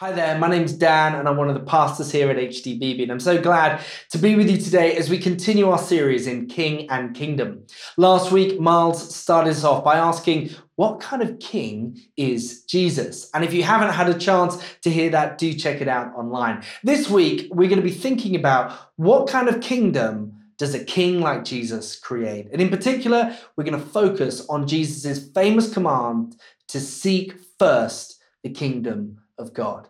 Hi there, my name's Dan, and I'm one of the pastors here at HTBB, and I'm so glad to be with you today as we continue our series in King and Kingdom. Last week, Miles started us off by asking, What kind of king is Jesus? And if you haven't had a chance to hear that, do check it out online. This week, we're going to be thinking about what kind of kingdom does a king like Jesus create? And in particular, we're going to focus on Jesus' famous command to seek first the kingdom of God.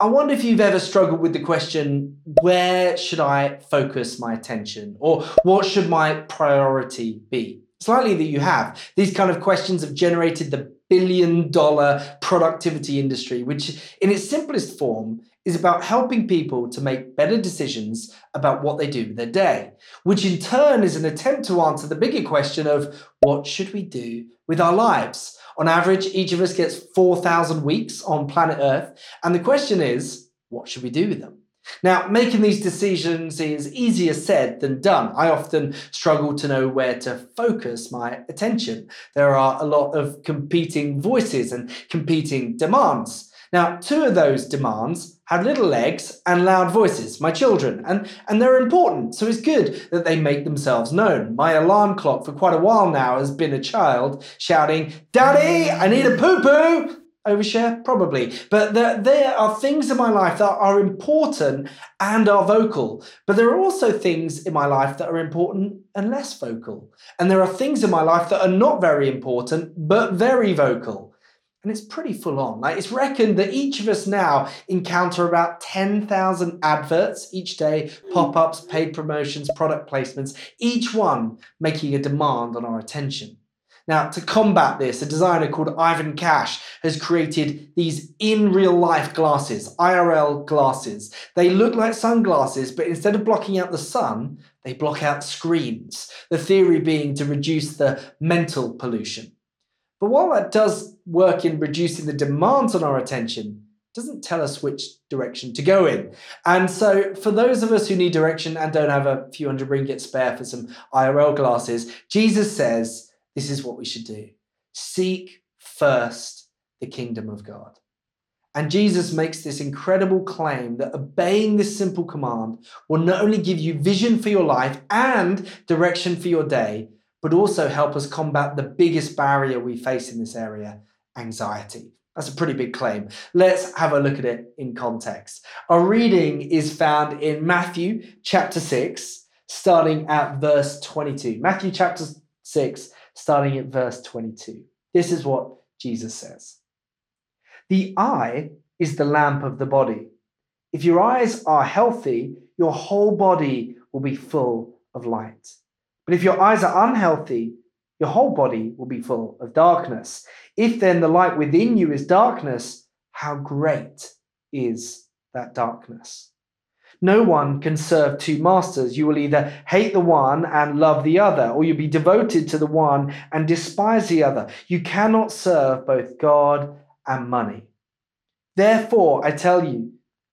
I wonder if you've ever struggled with the question where should I focus my attention or what should my priority be? It's likely that you have. These kind of questions have generated the billion dollar productivity industry, which in its simplest form is about helping people to make better decisions about what they do with their day, which in turn is an attempt to answer the bigger question of what should we do with our lives? On average, each of us gets 4,000 weeks on planet Earth. And the question is, what should we do with them? Now, making these decisions is easier said than done. I often struggle to know where to focus my attention. There are a lot of competing voices and competing demands. Now, two of those demands have little legs and loud voices, my children, and, and they're important, so it's good that they make themselves known. My alarm clock for quite a while now has been a child shouting, Daddy, I need a poo poo! Overshare? Probably. But there, there are things in my life that are important and are vocal. But there are also things in my life that are important and less vocal. And there are things in my life that are not very important, but very vocal and it's pretty full on. Like it's reckoned that each of us now encounter about 10,000 adverts each day, hmm. pop ups, paid promotions, product placements, each one making a demand on our attention. Now, to combat this, a designer called Ivan Cash has created these in real life glasses, IRL glasses. They look like sunglasses, but instead of blocking out the sun, they block out screens. The theory being to reduce the mental pollution. But while that does work in reducing the demands on our attention, doesn't tell us which direction to go in. And so, for those of us who need direction and don't have a few hundred ringgit spare for some IRL glasses, Jesus says this is what we should do seek first the kingdom of God. And Jesus makes this incredible claim that obeying this simple command will not only give you vision for your life and direction for your day, but also help us combat the biggest barrier we face in this area anxiety. That's a pretty big claim. Let's have a look at it in context. Our reading is found in Matthew chapter 6, starting at verse 22. Matthew chapter 6, starting at verse 22. This is what Jesus says The eye is the lamp of the body. If your eyes are healthy, your whole body will be full of light. But if your eyes are unhealthy, your whole body will be full of darkness. If then the light within you is darkness, how great is that darkness? No one can serve two masters. You will either hate the one and love the other, or you'll be devoted to the one and despise the other. You cannot serve both God and money. Therefore, I tell you,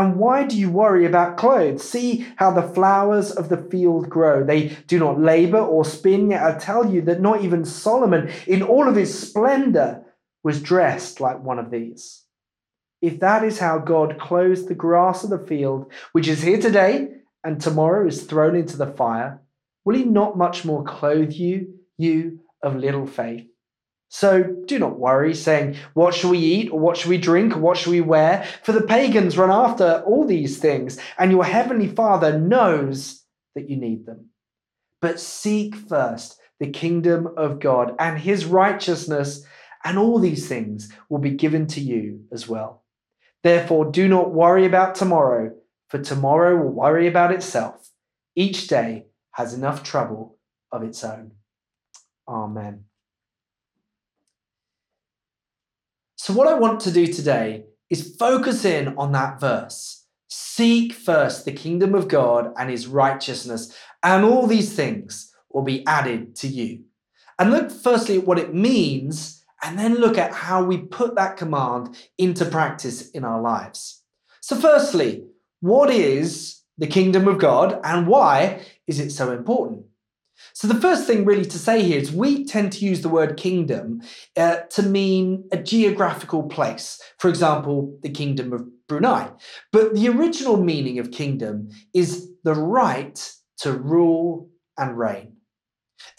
And why do you worry about clothes? See how the flowers of the field grow. They do not labor or spin, yet I tell you that not even Solomon, in all of his splendor, was dressed like one of these. If that is how God clothes the grass of the field, which is here today and tomorrow is thrown into the fire, will he not much more clothe you, you of little faith? So do not worry, saying, What shall we eat, or what shall we drink, or what shall we wear? For the pagans run after all these things, and your heavenly Father knows that you need them. But seek first the kingdom of God and his righteousness, and all these things will be given to you as well. Therefore, do not worry about tomorrow, for tomorrow will worry about itself. Each day has enough trouble of its own. Amen. So, what I want to do today is focus in on that verse Seek first the kingdom of God and his righteousness, and all these things will be added to you. And look firstly at what it means, and then look at how we put that command into practice in our lives. So, firstly, what is the kingdom of God and why is it so important? So, the first thing really to say here is we tend to use the word kingdom uh, to mean a geographical place. For example, the kingdom of Brunei. But the original meaning of kingdom is the right to rule and reign.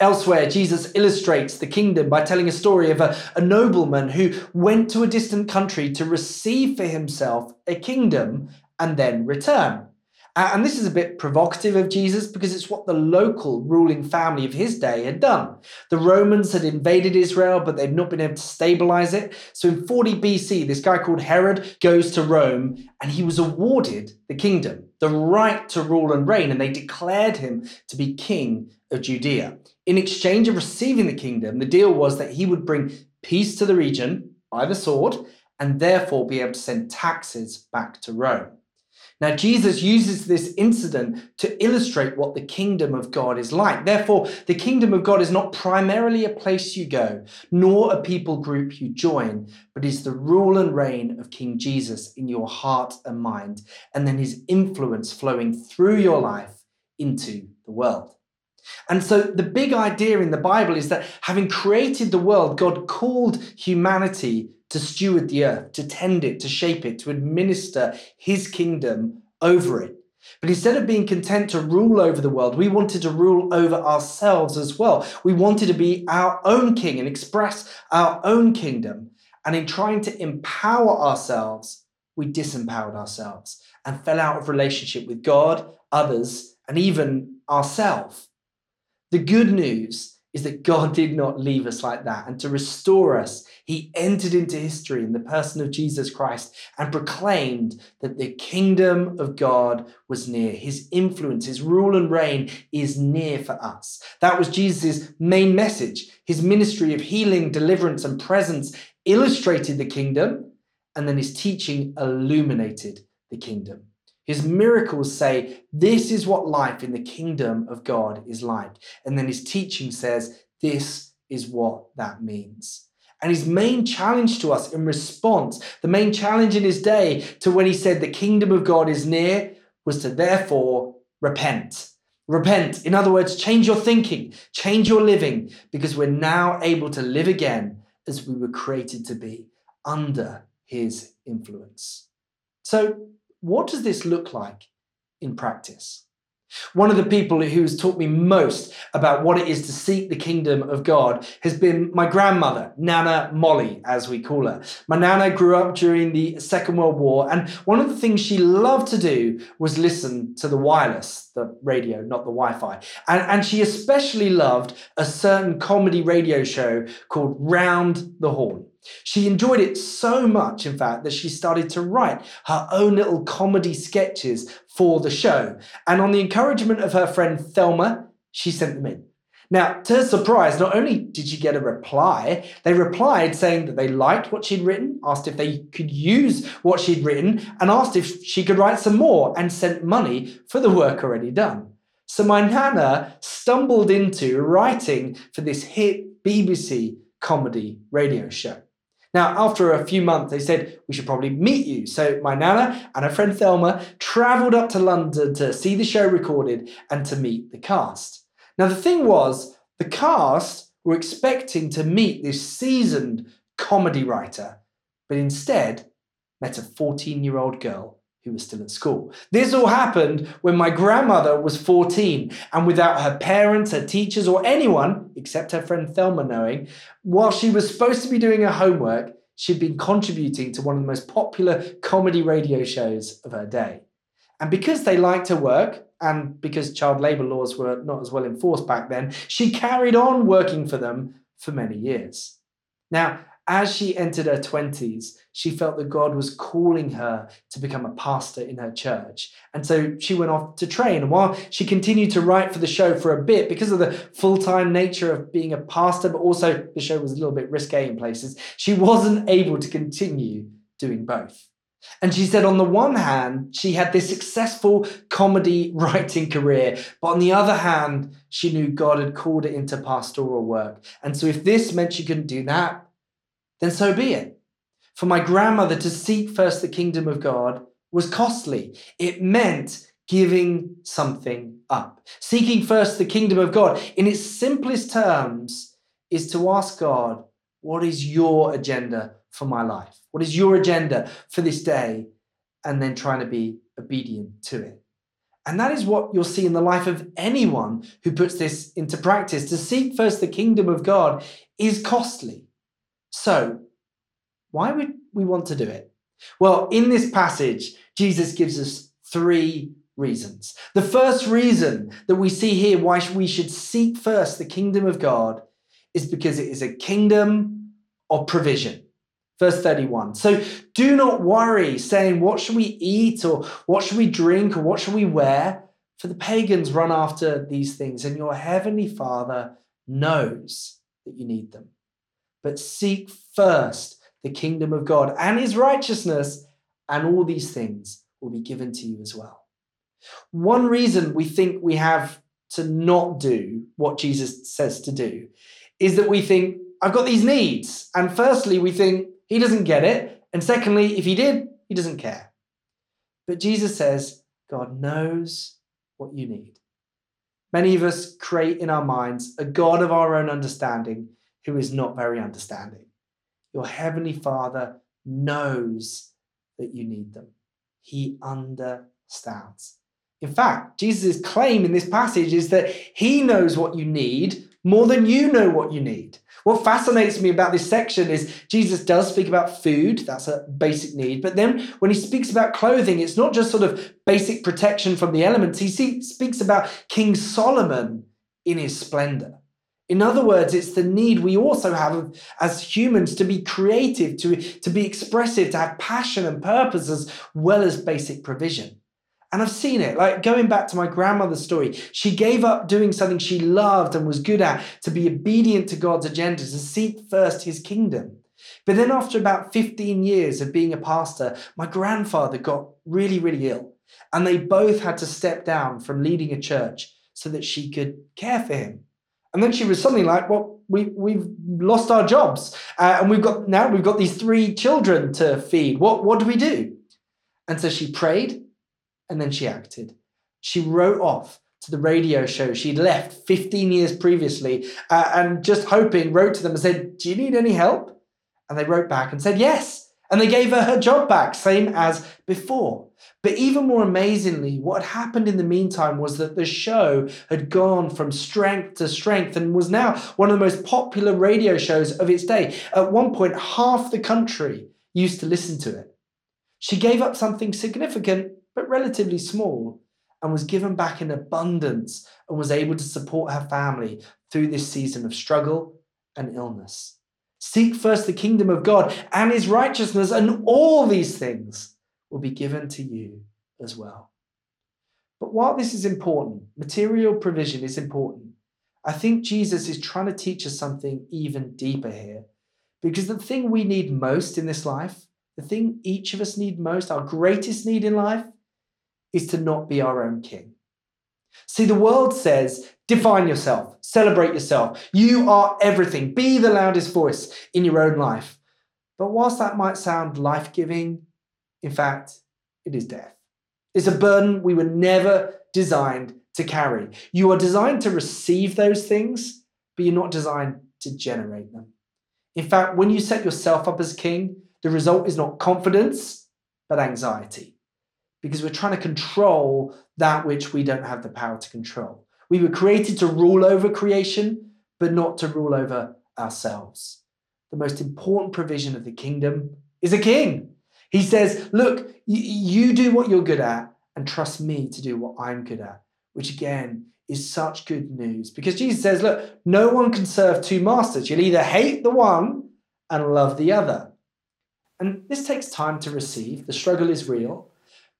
Elsewhere, Jesus illustrates the kingdom by telling a story of a, a, nobleman who went to a distant country to receive for himself a kingdom and then return. And this is a bit provocative of Jesus because it's what the local ruling family of his day had done. The Romans had invaded Israel, but they'd not been able to stabilize it. So in 40 BC, this guy called Herod goes to Rome and he was awarded the kingdom, the right to rule and reign, and they declared him to be king of Judea. In exchange of receiving the kingdom, the deal was that he would bring peace to the region by the sword and therefore be able to send taxes back to Rome. Now, Jesus uses this incident to illustrate what the kingdom of God is like. Therefore, the kingdom of God is not primarily a place you go, nor a people group you join, but is the rule and reign of King Jesus in your heart and mind, and then his influence flowing through your life into the world. And so, the big idea in the Bible is that having created the world, God called humanity to steward the earth, to tend it, to shape it, to administer his kingdom over it. But instead of being content to rule over the world, we wanted to rule over ourselves as well. We wanted to be our own king and express our own kingdom. And in trying to empower ourselves, we disempowered ourselves and fell out of relationship with God, others, and even ourselves. The good news is that God did not leave us like that. And to restore us, he entered into history in the person of Jesus Christ and proclaimed that the kingdom of God was near. His influence, his rule and reign is near for us. That was Jesus' main message. His ministry of healing, deliverance, and presence illustrated the kingdom, and then his teaching illuminated the kingdom. His miracles say, This is what life in the kingdom of God is like. And then his teaching says, This is what that means. And his main challenge to us in response, the main challenge in his day to when he said, The kingdom of God is near, was to therefore repent. Repent. In other words, change your thinking, change your living, because we're now able to live again as we were created to be under his influence. So, what does this look like in practice? One of the people who's taught me most about what it is to seek the kingdom of God has been my grandmother, Nana Molly, as we call her. My Nana grew up during the Second World War, and one of the things she loved to do was listen to the wireless, the radio, not the Wi Fi. And, and she especially loved a certain comedy radio show called Round the Horne. She enjoyed it so much, in fact, that she started to write her own little comedy sketches for the show. And on the encouragement of her friend Thelma, she sent them in. Now, to her surprise, not only did she get a reply, they replied saying that they liked what she'd written, asked if they could use what she'd written, and asked if she could write some more and sent money for the work already done. So my nana stumbled into writing for this hit BBC comedy radio show. Now, after a few months, they said we should probably meet you. So my nana and her friend Thelma travelled up to London to see the show recorded and to meet the cast. Now, the thing was, the cast were expecting to meet this seasoned comedy writer, but instead met a 14 year old girl who was still at school. This all happened when my grandmother was 14, and without her parents, her teachers, or anyone, except her friend Thelma, knowing, while she was supposed to be doing her homework, she'd been contributing to one of the most popular comedy radio shows of her day. And because they liked her work, and because child labour laws were not as well enforced back then, she carried on working for them for many years. Now, as she entered her 20s, she felt that God was calling her to become a pastor in her church. And so she went off to train. And while she continued to write for the show for a bit, because of the full time nature of being a pastor, but also the show was a little bit risque in places, she wasn't able to continue doing both. And she said, on the one hand, she had this successful comedy writing career, but on the other hand, she knew God had called her into pastoral work. And so, if this meant she couldn't do that, then so be it. For my grandmother to seek first the kingdom of God was costly. It meant giving something up. Seeking first the kingdom of God, in its simplest terms, is to ask God, What is your agenda for my life? What is your agenda for this day? And then trying to be obedient to it. And that is what you'll see in the life of anyone who puts this into practice. To seek first the kingdom of God is costly. So, why would we want to do it? Well, in this passage, Jesus gives us three reasons. The first reason that we see here why we should seek first the kingdom of God is because it is a kingdom of provision. Verse 31. So do not worry, saying, What should we eat, or what should we drink, or what should we wear? For the pagans run after these things, and your heavenly Father knows that you need them. But seek first the kingdom of God and his righteousness, and all these things will be given to you as well. One reason we think we have to not do what Jesus says to do is that we think, I've got these needs. And firstly, we think, he doesn't get it. And secondly, if he did, he doesn't care. But Jesus says, God knows what you need. Many of us create in our minds a God of our own understanding who is not very understanding. Your heavenly Father knows that you need them, He understands. In fact, Jesus' claim in this passage is that He knows what you need more than you know what you need. What fascinates me about this section is Jesus does speak about food, that's a basic need, but then when he speaks about clothing, it's not just sort of basic protection from the elements. He speaks about King Solomon in his splendor. In other words, it's the need we also have as humans to be creative, to, to be expressive, to have passion and purpose as well as basic provision. And I've seen it, like going back to my grandmother's story. She gave up doing something she loved and was good at to be obedient to God's agenda, to seek first his kingdom. But then, after about 15 years of being a pastor, my grandfather got really, really ill. And they both had to step down from leading a church so that she could care for him. And then she was suddenly like, well, we, we've lost our jobs. Uh, and we've got now we've got these three children to feed. What, what do we do? And so she prayed and then she acted. She wrote off to the radio show she'd left 15 years previously uh, and just hoping, wrote to them and said, Do you need any help? And they wrote back and said, Yes. And they gave her her job back, same as before. But even more amazingly, what happened in the meantime was that the show had gone from strength to strength and was now one of the most popular radio shows of its day. At one point, half the country used to listen to it. She gave up something significant but relatively small, and was given back in abundance and was able to support her family through this season of struggle and illness. Seek first the kingdom of God and his righteousness, and all these things will be given to you as well. But while this is important, material provision is important, I think Jesus is trying to teach us something even deeper here. Because the thing we need most in this life, the thing each of us need most, our greatest need in life, is to not be our own king. See, the world says, define yourself, celebrate yourself. You are everything. Be the loudest voice in your own life. But whilst that might sound life giving, in fact, it is death. It's a burden we were never designed to carry. You are designed to receive those things, but you're not designed to generate them. In fact, when you set yourself up as king, the result is not confidence, but anxiety because we're trying to control that which we don't have the power to control. We were created to rule over creation, but not to rule over ourselves. The most important provision of the kingdom is a king. He says, Look, you do what you're good at and trust me to do what I'm good at, which again is such good news because Jesus says, Look, no one can serve two masters. You'll either hate the one and love the other. And this takes time to receive. The struggle is real.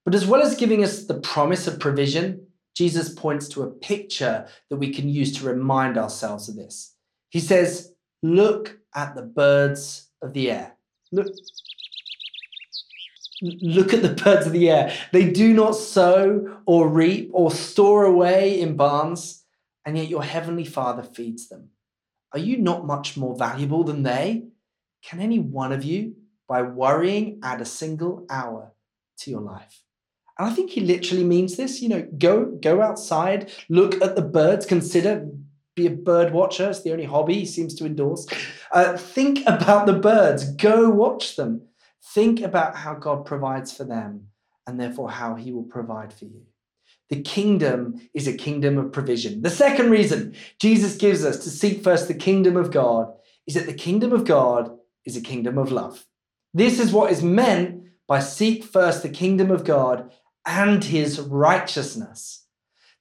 But as well as giving us the promise of provision, Jesus points to a picture that we can use to remind ourselves of this. He says, Look at the birds of the air. Look, Look at the birds of the air. They do not sow or reap or store away in barns, and yet your heavenly Father feeds them. Are you not much more valuable than they? Can any one of you, by worrying, add a single hour to your life? And I think he literally means this. You know, go go outside, look at the birds, consider be a bird watcher. It's the only hobby he seems to endorse. Uh, think about the birds. Go watch them. Think about how God provides for them and therefore how he will provide for you. The kingdom is a kingdom of provision. The second reason Jesus gives us to seek first the kingdom of God is that the kingdom of God is a kingdom of love. This is what is meant by seek first the kingdom of God and his righteousness.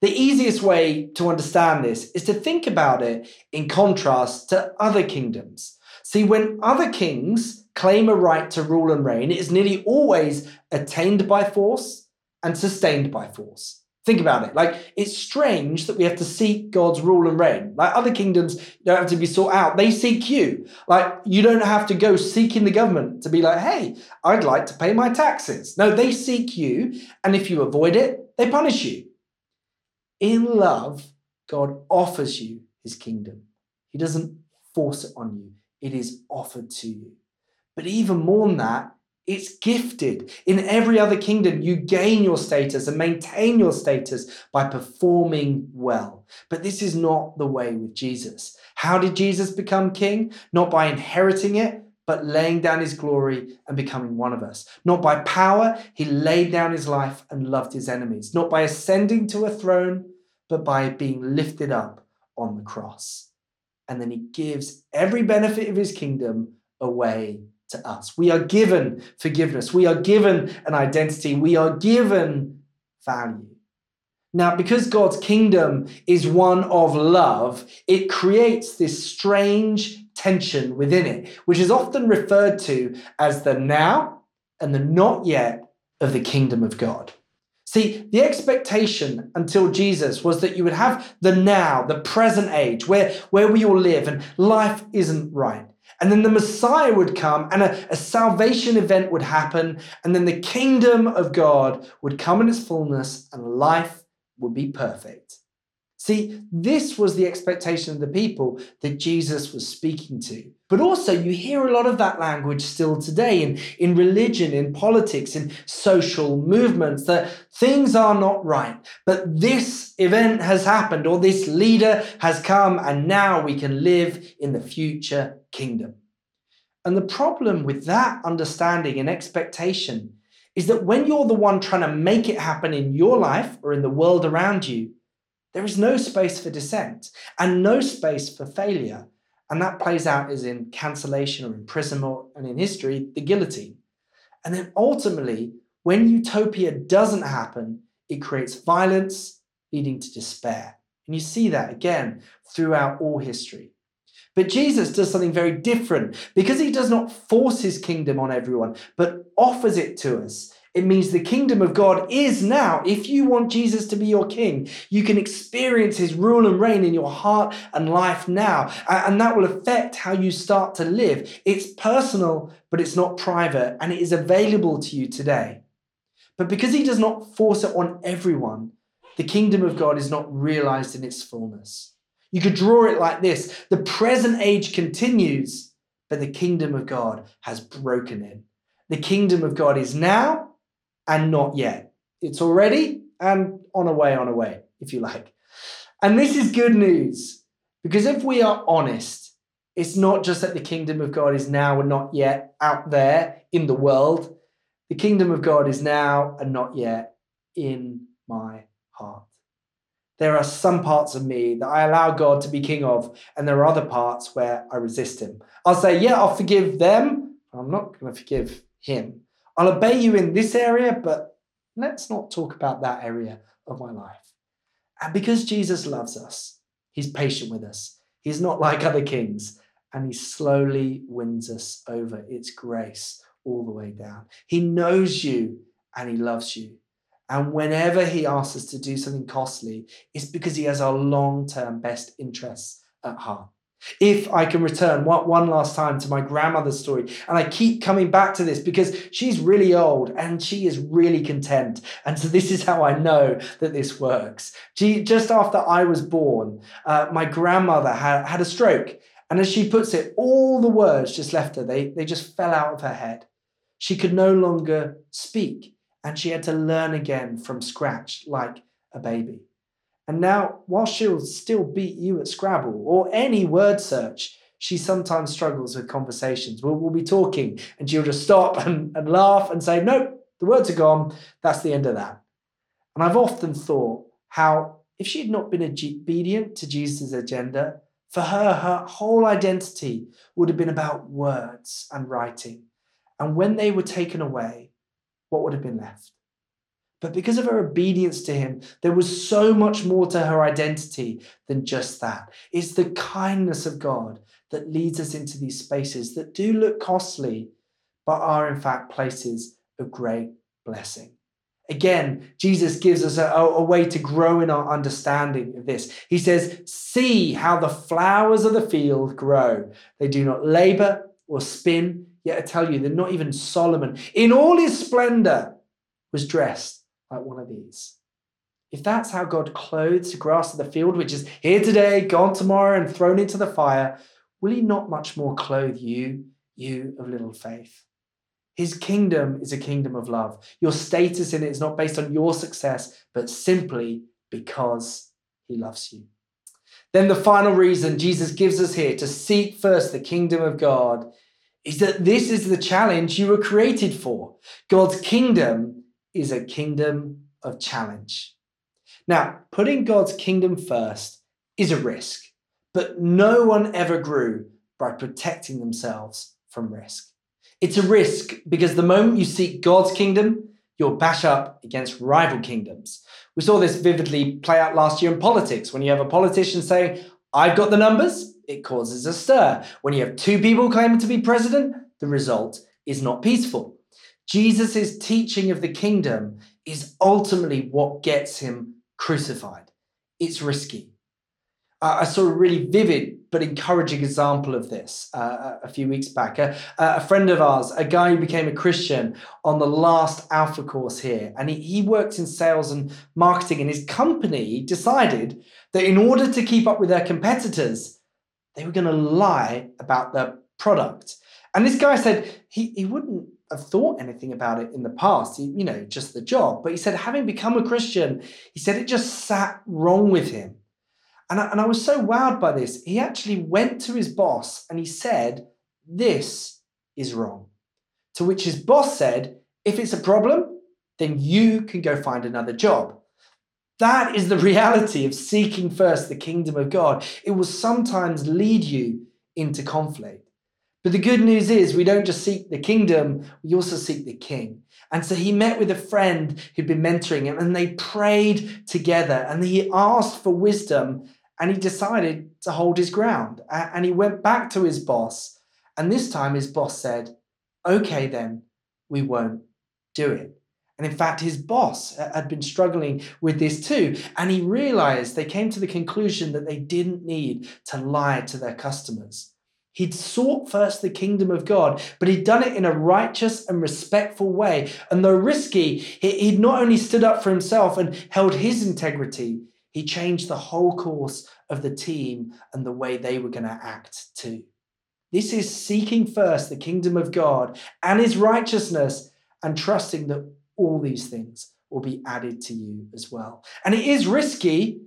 The easiest way to understand this is to think about it in contrast to other kingdoms. See, when other kings claim a right to rule and reign, it is nearly always attained by force and sustained by force. Think about it. Like, it's strange that we have to seek God's rule and reign. Like, other kingdoms don't have to be sought out, they seek you. Like, you don't have to go seeking the government to be like, hey, I'd like to pay my taxes. No, they seek you. And if you avoid it, they punish you. In love, God offers you his kingdom, he doesn't force it on you, it is offered to you. But even more than that, it's gifted. In every other kingdom, you gain your status and maintain your status by performing well. But this is not the way with Jesus. How did Jesus become king? Not by inheriting it, but laying down his glory and becoming one of us. Not by power, he laid down his life and loved his enemies. Not by ascending to a throne, but by being lifted up on the cross. And then he gives every benefit of his kingdom away to us. We are given forgiveness. We are given an identity. We are given value. Now, because God's kingdom is one of love, it creates this strange tension within it, which is often referred to as the now and the not yet of the kingdom of God. See, the expectation until Jesus was that you would have the now, the present age, where, where we all live, and life isn't right. And then the Messiah would come and a, a, salvation event would happen. And then the kingdom of God would come in its fullness and life would be perfect. See, this was the expectation of the people that Jesus was speaking to. But also, you hear a lot of that language still today in, in religion, in politics, in social movements, that things are not right. But this event has happened, or this leader has come, and now we can live in the future kingdom. And the problem with that understanding and expectation is that when you're the one trying to make it happen in your life or in the world around you, there is no space for dissent and no space for failure. And that plays out as in cancellation or imprisonment, and in history, the guillotine. And then ultimately, when utopia doesn't happen, it creates violence leading to despair. And you see that again throughout all history. But Jesus does something very different because he does not force his kingdom on everyone, but offers it to us. It means the kingdom of God is now. If you want Jesus to be your king, you can experience his rule and reign in your heart and life now. And that will affect how you start to live. It's personal, but it's not private, and it is available to you today. But because he does not force it on everyone, the kingdom of God is not realized in its fullness. You could draw it like this the present age continues, but the kingdom of God has broken in. The kingdom of God is now and not yet. It's already and on a way, on a way, if you like. And this is good news because if we are honest, it's not just that the kingdom of God is now and not yet out there in the world. The kingdom of God is now and not yet in my heart. There are some parts of me that I allow God to be king of, and there are other parts where I resist him. I'll say, Yeah, I'll forgive them. I'm not going to forgive him. I'll obey you in this area, but let's not talk about that area of my life. And because Jesus loves us, he's patient with us. He's not like other kings, and he slowly wins us over. It's grace all the way down. He knows you and he loves you. And whenever he asks us to do something costly, it's because he has our long term best interests at heart. If I can return one, last time to my grandmother's story, and I keep coming back to this because she's really old and she is really content. And so this is how I know that this works. Just after I was born, uh, my grandmother had, had a stroke. And as she puts it, all the words just left her. They, they just fell out of her head. She could no longer speak, and she had to learn again from scratch like a baby. And now, while she'll still beat you at Scrabble or any word search, she sometimes struggles with conversations. We'll, we'll be talking and she'll just stop and, and laugh and say, Nope, the words are gone. That's the end of that. And I've often thought how, if she had not been obedient to Jesus' agenda, for her, her whole identity would have been about words and writing. And when they were taken away, what would have been left? But because of her obedience to him, there was so much more to her identity than just that. It's the kindness of God that leads us into these spaces that do look costly, but are in fact places of great blessing. Again, Jesus gives us a, a, way to grow in our understanding of this. He says, See how the flowers of the field grow. They do not labor or spin, yet I tell you that not even Solomon, in all his splendor, was dressed like one of these. If that's how God clothes the grass of the field, which is here today, gone tomorrow, and thrown into the fire, will He not much more clothe you, you of little faith? His kingdom is a kingdom of love. Your status in it is not based on your success, but simply because He loves you. Then the final reason Jesus gives us here to seek first the kingdom of God is that this is the challenge you were created for. God's kingdom is a kingdom of challenge. Now, putting God's kingdom first is a risk, but no one ever grew by protecting themselves from risk. It's a risk because the moment you seek God's kingdom, you'll bash up against rival kingdoms. We saw this vividly play out last year in politics when you have a politician saying, I've got the numbers, it causes a stir. When you have two people claiming to be president, the result is not peaceful. Jesus' teaching of the kingdom is ultimately what gets him crucified. It's risky. Uh, I saw a really vivid but encouraging example of this uh, a few weeks back. A friend of ours, a guy who became a Christian on the last Alpha course here, and he, he works in sales and marketing, and his company decided that in order to keep up with their competitors, they were going to lie about their product. And this guy said he, he wouldn't have thought anything about it in the past, you know, just the job. But he said, having become a Christian, he said it just sat wrong with him. And I, and I was so wowed by this. He actually went to his boss and he said, This is wrong. To which his boss said, If it's a problem, then you can go find another job. That is the reality of seeking first the kingdom of God. It will sometimes lead you into conflict. But the good news is, we don't just seek the kingdom, we also seek the king. And so he met with a friend who'd been mentoring him, and they prayed together, and he asked for wisdom, and he decided to hold his ground. And he went back to his boss, and this time his boss said, Okay, then, we won't do it. And in fact, his boss uh, had been struggling with this too. And he realized they came to the conclusion that they didn't need to lie to their customers. He'd sought first the kingdom of God, but he'd done it in a righteous and respectful way. And though risky, he'd not only stood up for himself and held his integrity, he changed the whole course of the team and the way they were going to act too. This is seeking first the kingdom of God and his righteousness and trusting that all these things will be added to you as well. And it is risky,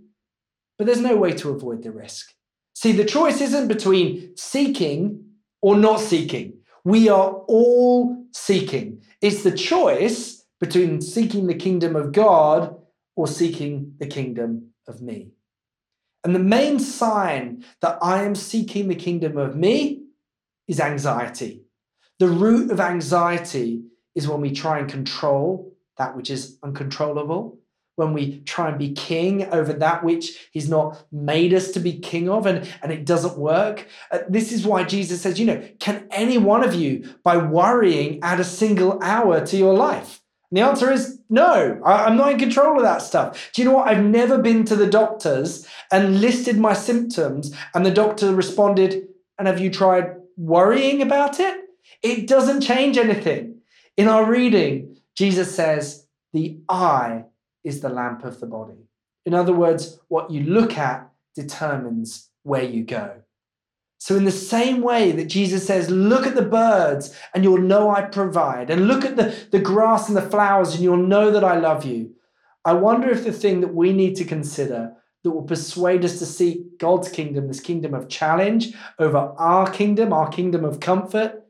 but there's no way to avoid the risk. See, the choice isn't between seeking or not seeking. We are all seeking. It's the choice between seeking the kingdom of God or seeking the kingdom of me. And the main sign that I am seeking the kingdom of me is anxiety. The root of anxiety is when we try and control that which is uncontrollable when we try and be king over that which he's not made us to be king of and, and it doesn't work. Uh, this is why Jesus says, you know, can any one of you, by worrying, add a single hour to your life? And the answer is no, I, am not in control of that stuff. Do you know what? I've never been to the doctors and listed my symptoms, and the doctor responded, And have you tried worrying about it? It doesn't change anything. In our reading, Jesus says, The eye is the lamp of the body. In other words, what you look at determines where you go. So, in the same way that Jesus says, Look at the birds and you'll know I provide, and look at the, the grass and the flowers and you'll know that I love you. I wonder if the thing that we need to consider that will persuade us to seek God's kingdom, this kingdom of challenge over our kingdom, our kingdom of comfort,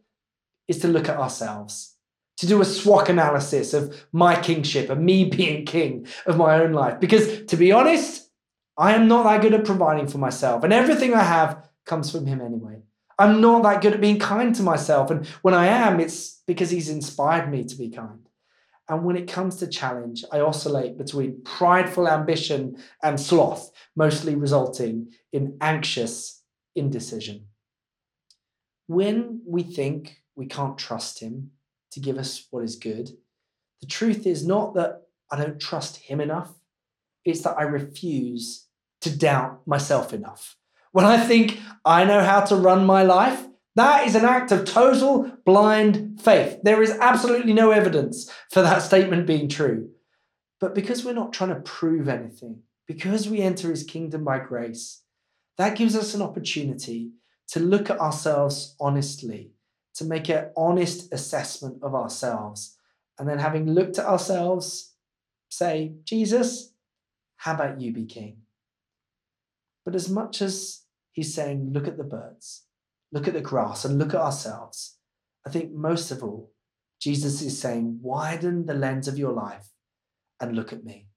is to look at ourselves, to do a SWOT analysis of my kingship, of me being king of my own life. Because to be honest, I am not that good at providing for myself, and everything I have comes from him anyway. I'm not that good at being kind to myself. And when I am, it's because he's inspired me to be kind. And when it comes to challenge, I oscillate between prideful ambition and sloth, mostly resulting in anxious indecision. When we think we can't trust him to give us what is good, the truth is not that I don't trust him enough, it's that I refuse to doubt myself enough. When I think I know how to run my life, that is an act of total blind faith. There is absolutely no evidence for that statement being true. But because we're not trying to prove anything, because we enter his kingdom by grace, that gives us an opportunity to look at ourselves honestly, to make an honest assessment of ourselves. And then, having looked at ourselves, say, Jesus, how about you be king? But as much as he's saying, look at the birds, look at the grass, and look at ourselves. I think most of all, Jesus is saying, widen the lens of your life and look at me.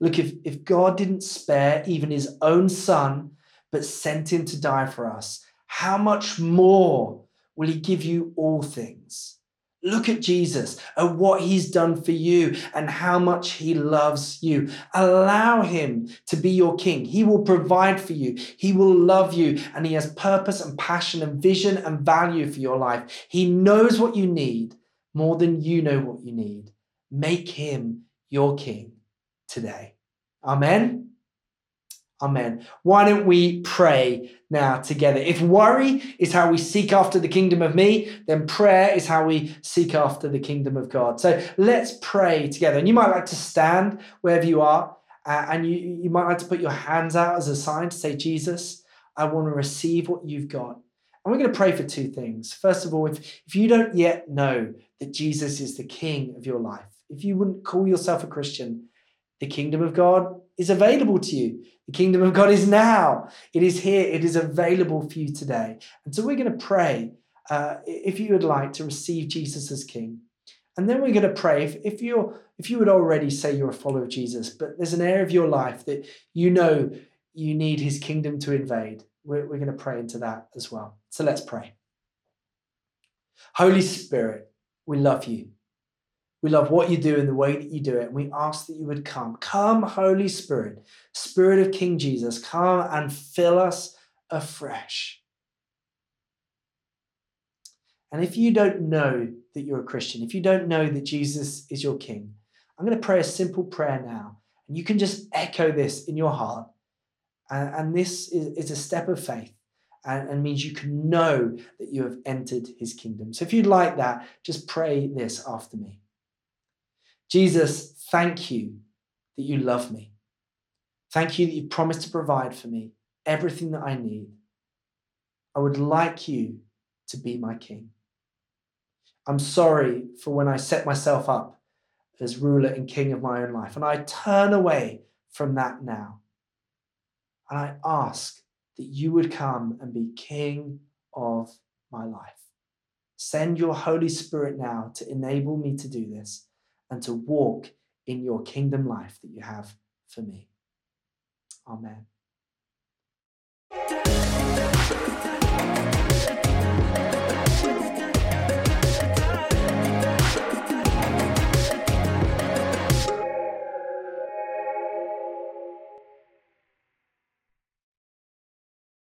Look, if, if God didn't spare even his own son, but sent him to die for us, how much more will he give you all things? Look at Jesus and what he's done for you and how much he loves you. Allow him to be your king. He will provide for you. He will love you and he has purpose and passion and vision and value for your life. He knows what you need more than you know what you need. Make him your king today. Amen. Amen. Why don't we pray now together? If worry is how we seek after the kingdom of me, then prayer is how we seek after the kingdom of God. So let's pray together. And you might like to stand wherever you are, uh, and you, you might like to put your hands out as a sign to say, Jesus, I want to receive what you've got. And we're going to pray for two things. First of all, if, if you don't yet know that Jesus is the king of your life, if you wouldn't call yourself a Christian, the kingdom of God is available to you. The kingdom of God is now. It is here. It is available for you today. And so we're going to pray uh, if you would like to receive Jesus as King. And then we're going to pray if, if you're if you would already say you're a follower of Jesus, but there's an area of your life that you know you need his kingdom to invade. We're, we're going to pray into that as well. So let's pray. Holy Spirit, we love you. We love what you do and the way that you do it. And we ask that you would come. Come, Holy Spirit, Spirit of King Jesus, come and fill us afresh. And if you don't know that you're a Christian, if you don't know that Jesus is your King, I'm going to pray a simple prayer now. And you can just echo this in your heart. And, and this is, is, a step of faith and, and means you can know that you have entered his kingdom. So if you'd like that, just pray this after me. Jesus, thank you that you love me. Thank you that you promised to provide for me everything that I need. I would like you to be my king. I'm sorry for when I set myself up as ruler and king of my own life, and I turn away from that now. And I ask that you would come and be king of my life. Send your Holy Spirit now to enable me to do this and to walk in your kingdom life that you have for me. Amen.